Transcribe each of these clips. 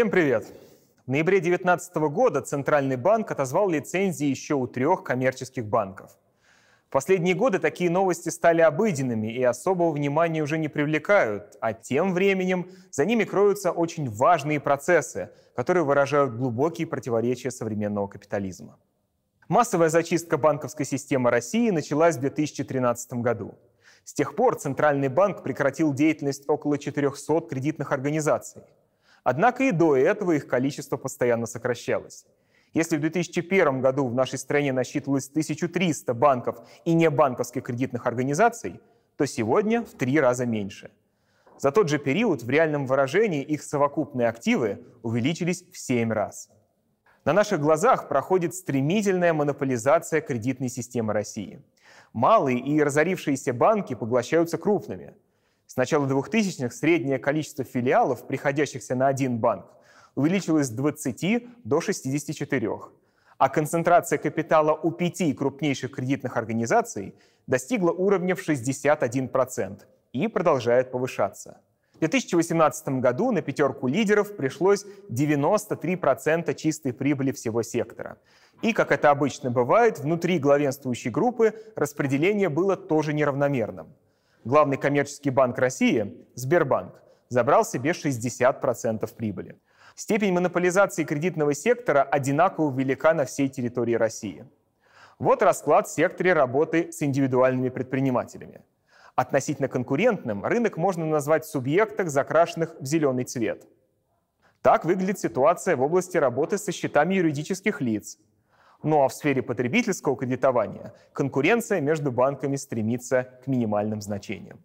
Всем привет! В ноябре 2019 года Центральный банк отозвал лицензии еще у трех коммерческих банков. В последние годы такие новости стали обыденными и особого внимания уже не привлекают, а тем временем за ними кроются очень важные процессы, которые выражают глубокие противоречия современного капитализма. Массовая зачистка банковской системы России началась в 2013 году. С тех пор Центральный банк прекратил деятельность около 400 кредитных организаций – Однако и до этого их количество постоянно сокращалось. Если в 2001 году в нашей стране насчитывалось 1300 банков и небанковских кредитных организаций, то сегодня в три раза меньше. За тот же период в реальном выражении их совокупные активы увеличились в 7 раз. На наших глазах проходит стремительная монополизация кредитной системы России. Малые и разорившиеся банки поглощаются крупными – с начала 2000-х среднее количество филиалов, приходящихся на один банк, увеличилось с 20 до 64, а концентрация капитала у пяти крупнейших кредитных организаций достигла уровня в 61% и продолжает повышаться. В 2018 году на пятерку лидеров пришлось 93% чистой прибыли всего сектора. И, как это обычно бывает, внутри главенствующей группы распределение было тоже неравномерным главный коммерческий банк России, Сбербанк, забрал себе 60% прибыли. Степень монополизации кредитного сектора одинаково велика на всей территории России. Вот расклад в секторе работы с индивидуальными предпринимателями. Относительно конкурентным рынок можно назвать в субъектах, закрашенных в зеленый цвет. Так выглядит ситуация в области работы со счетами юридических лиц, ну а в сфере потребительского кредитования конкуренция между банками стремится к минимальным значениям.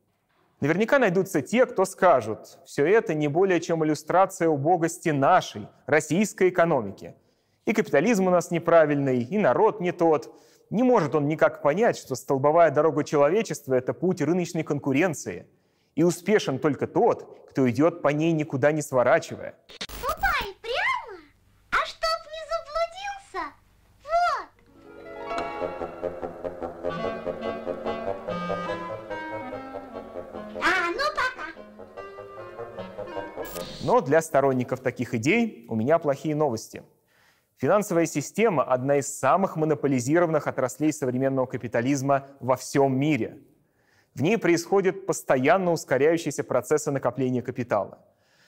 Наверняка найдутся те, кто скажут, все это не более чем иллюстрация убогости нашей, российской экономики. И капитализм у нас неправильный, и народ не тот. Не может он никак понять, что столбовая дорога человечества – это путь рыночной конкуренции. И успешен только тот, кто идет по ней никуда не сворачивая. Но для сторонников таких идей у меня плохие новости. Финансовая система – одна из самых монополизированных отраслей современного капитализма во всем мире. В ней происходят постоянно ускоряющиеся процессы накопления капитала.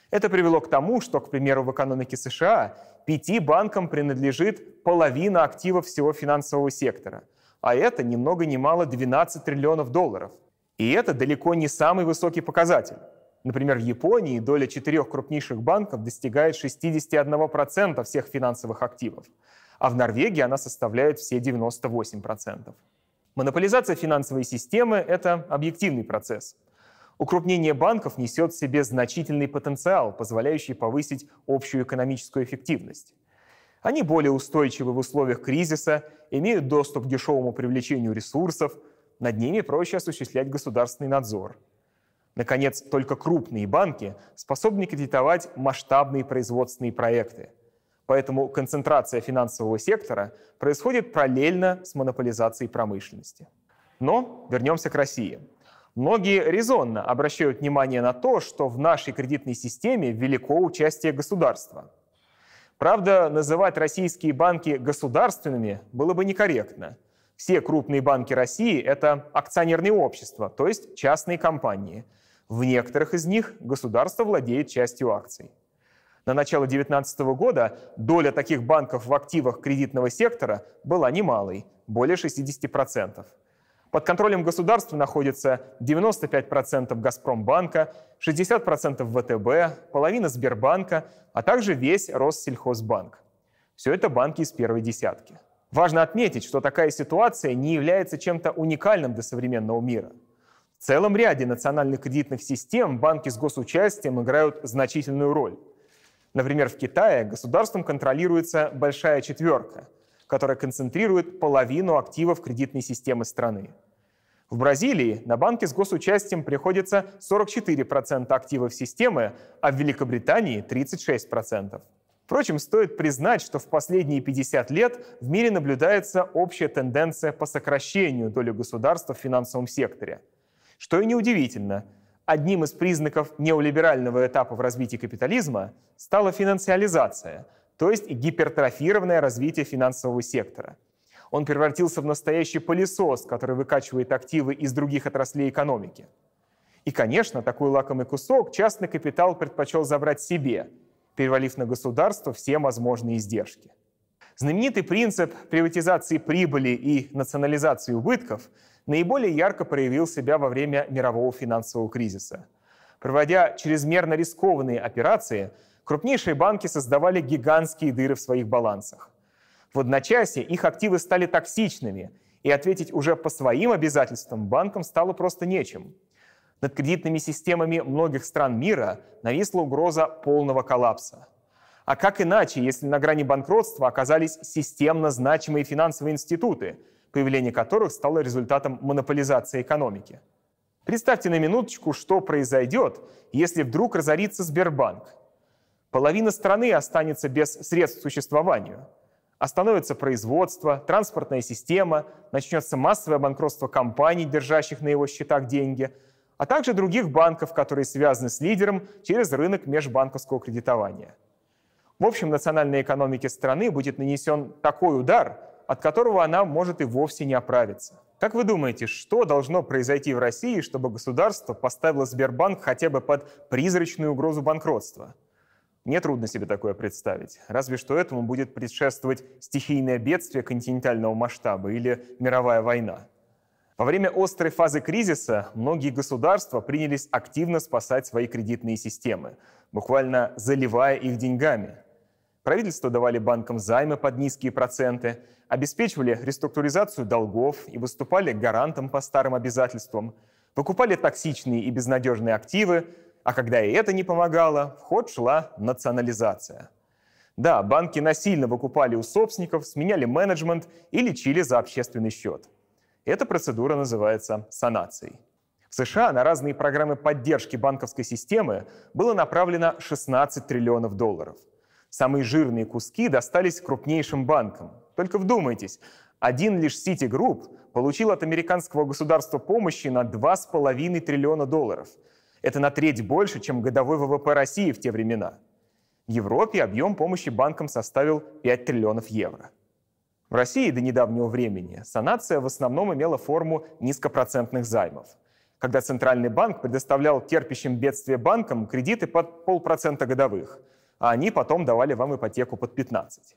Это привело к тому, что, к примеру, в экономике США пяти банкам принадлежит половина активов всего финансового сектора, а это ни много ни мало 12 триллионов долларов. И это далеко не самый высокий показатель. Например, в Японии доля четырех крупнейших банков достигает 61% всех финансовых активов, а в Норвегии она составляет все 98%. Монополизация финансовой системы – это объективный процесс. Укрупнение банков несет в себе значительный потенциал, позволяющий повысить общую экономическую эффективность. Они более устойчивы в условиях кризиса, имеют доступ к дешевому привлечению ресурсов, над ними проще осуществлять государственный надзор – Наконец, только крупные банки способны кредитовать масштабные производственные проекты. Поэтому концентрация финансового сектора происходит параллельно с монополизацией промышленности. Но вернемся к России. Многие резонно обращают внимание на то, что в нашей кредитной системе велико участие государства. Правда, называть российские банки государственными было бы некорректно. Все крупные банки России – это акционерные общества, то есть частные компании – в некоторых из них государство владеет частью акций. На начало 2019 года доля таких банков в активах кредитного сектора была немалой, более 60%. Под контролем государства находится 95% Газпромбанка, 60% ВТБ, половина Сбербанка, а также весь Россельхозбанк. Все это банки из первой десятки. Важно отметить, что такая ситуация не является чем-то уникальным для современного мира – в целом ряде национальных кредитных систем банки с госучастием играют значительную роль. Например, в Китае государством контролируется большая четверка, которая концентрирует половину активов кредитной системы страны. В Бразилии на банки с госучастием приходится 44% активов системы, а в Великобритании 36%. Впрочем, стоит признать, что в последние 50 лет в мире наблюдается общая тенденция по сокращению доли государства в финансовом секторе – что и неудивительно. одним из признаков неолиберального этапа в развитии капитализма стала финансиализация, то есть гипертрофированное развитие финансового сектора. Он превратился в настоящий пылесос, который выкачивает активы из других отраслей экономики. И, конечно, такой лакомый кусок частный капитал предпочел забрать себе, перевалив на государство все возможные издержки. Знаменитый принцип приватизации прибыли и национализации убытков наиболее ярко проявил себя во время мирового финансового кризиса. Проводя чрезмерно рискованные операции, крупнейшие банки создавали гигантские дыры в своих балансах. В одночасье их активы стали токсичными, и ответить уже по своим обязательствам банкам стало просто нечем. Над кредитными системами многих стран мира нависла угроза полного коллапса. А как иначе, если на грани банкротства оказались системно значимые финансовые институты – появление которых стало результатом монополизации экономики. Представьте на минуточку, что произойдет, если вдруг разорится Сбербанк. Половина страны останется без средств к существованию. Остановится производство, транспортная система, начнется массовое банкротство компаний, держащих на его счетах деньги, а также других банков, которые связаны с лидером через рынок межбанковского кредитования. В общем, национальной экономике страны будет нанесен такой удар, от которого она может и вовсе не оправиться. Как вы думаете, что должно произойти в России, чтобы государство поставило Сбербанк хотя бы под призрачную угрозу банкротства? Мне трудно себе такое представить. Разве что этому будет предшествовать стихийное бедствие континентального масштаба или мировая война. Во время острой фазы кризиса многие государства принялись активно спасать свои кредитные системы, буквально заливая их деньгами. Правительства давали банкам займы под низкие проценты, обеспечивали реструктуризацию долгов и выступали гарантом по старым обязательствам, покупали токсичные и безнадежные активы, а когда и это не помогало, в ход шла национализация. Да, банки насильно выкупали у собственников, сменяли менеджмент и лечили за общественный счет. Эта процедура называется санацией. В США на разные программы поддержки банковской системы было направлено 16 триллионов долларов – Самые жирные куски достались крупнейшим банкам. Только вдумайтесь, один лишь Citigroup получил от американского государства помощи на 2,5 триллиона долларов. Это на треть больше, чем годовой ВВП России в те времена. В Европе объем помощи банкам составил 5 триллионов евро. В России до недавнего времени санация в основном имела форму низкопроцентных займов, когда Центральный банк предоставлял терпящим бедствие банкам кредиты под полпроцента годовых – а они потом давали вам ипотеку под 15.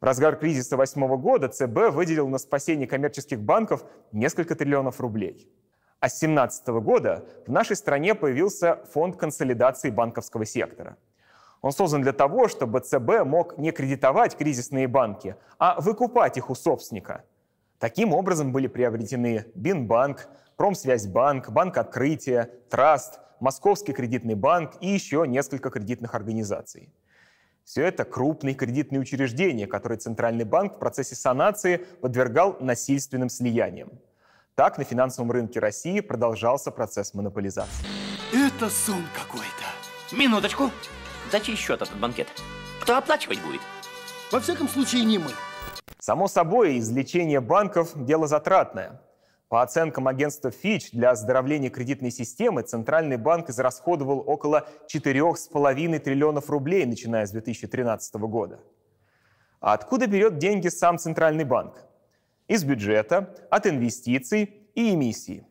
В разгар кризиса 2008 года ЦБ выделил на спасение коммерческих банков несколько триллионов рублей. А с 2017 года в нашей стране появился фонд консолидации банковского сектора. Он создан для того, чтобы ЦБ мог не кредитовать кризисные банки, а выкупать их у собственника. Таким образом были приобретены Бинбанк, Промсвязьбанк, Банк Открытия, Траст, Московский кредитный банк и еще несколько кредитных организаций. Все это крупные кредитные учреждения, которые Центральный банк в процессе санации подвергал насильственным слияниям. Так на финансовом рынке России продолжался процесс монополизации. Это сон какой-то. Минуточку. За чей счет этот банкет? Кто оплачивать будет? Во всяком случае, не мы. Само собой, излечение банков – дело затратное. По оценкам агентства Fitch, для оздоровления кредитной системы Центральный банк израсходовал около 4,5 триллионов рублей, начиная с 2013 года. А откуда берет деньги сам Центральный банк? Из бюджета, от инвестиций и эмиссий.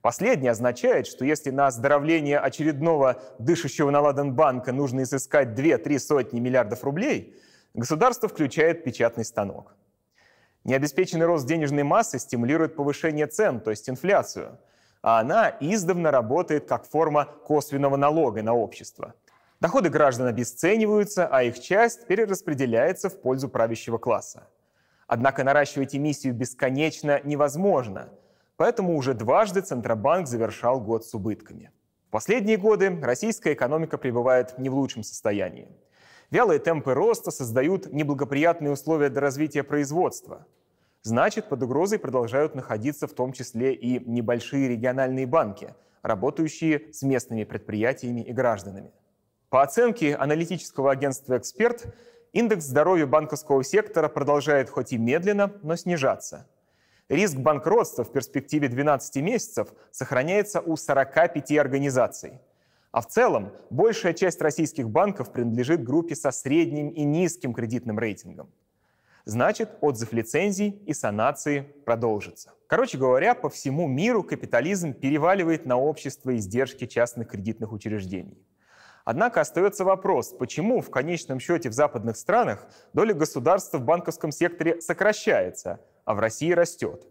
Последнее означает, что если на оздоровление очередного дышащего на ладан банка нужно изыскать 2-3 сотни миллиардов рублей, государство включает печатный станок. Необеспеченный рост денежной массы стимулирует повышение цен, то есть инфляцию, а она издавна работает как форма косвенного налога на общество. Доходы граждан обесцениваются, а их часть перераспределяется в пользу правящего класса. Однако наращивать эмиссию бесконечно невозможно, поэтому уже дважды Центробанк завершал год с убытками. В последние годы российская экономика пребывает не в лучшем состоянии. Вялые темпы роста создают неблагоприятные условия для развития производства. Значит, под угрозой продолжают находиться в том числе и небольшие региональные банки, работающие с местными предприятиями и гражданами. По оценке аналитического агентства «Эксперт», индекс здоровья банковского сектора продолжает хоть и медленно, но снижаться. Риск банкротства в перспективе 12 месяцев сохраняется у 45 организаций. А в целом большая часть российских банков принадлежит группе со средним и низким кредитным рейтингом. Значит, отзыв лицензий и санации продолжится. Короче говоря, по всему миру капитализм переваливает на общество издержки частных кредитных учреждений. Однако остается вопрос, почему в конечном счете в западных странах доля государства в банковском секторе сокращается, а в России растет.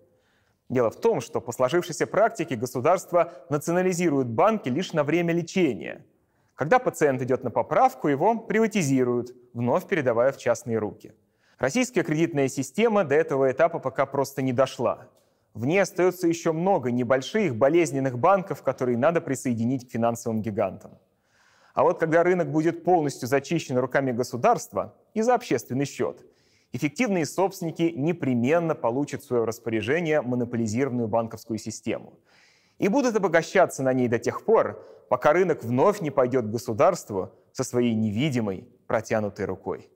Дело в том, что по сложившейся практике государство национализирует банки лишь на время лечения. Когда пациент идет на поправку, его приватизируют, вновь передавая в частные руки. Российская кредитная система до этого этапа пока просто не дошла. В ней остается еще много небольших болезненных банков, которые надо присоединить к финансовым гигантам. А вот когда рынок будет полностью зачищен руками государства и за общественный счет, эффективные собственники непременно получат в свое распоряжение монополизированную банковскую систему и будут обогащаться на ней до тех пор, пока рынок вновь не пойдет к государству со своей невидимой протянутой рукой.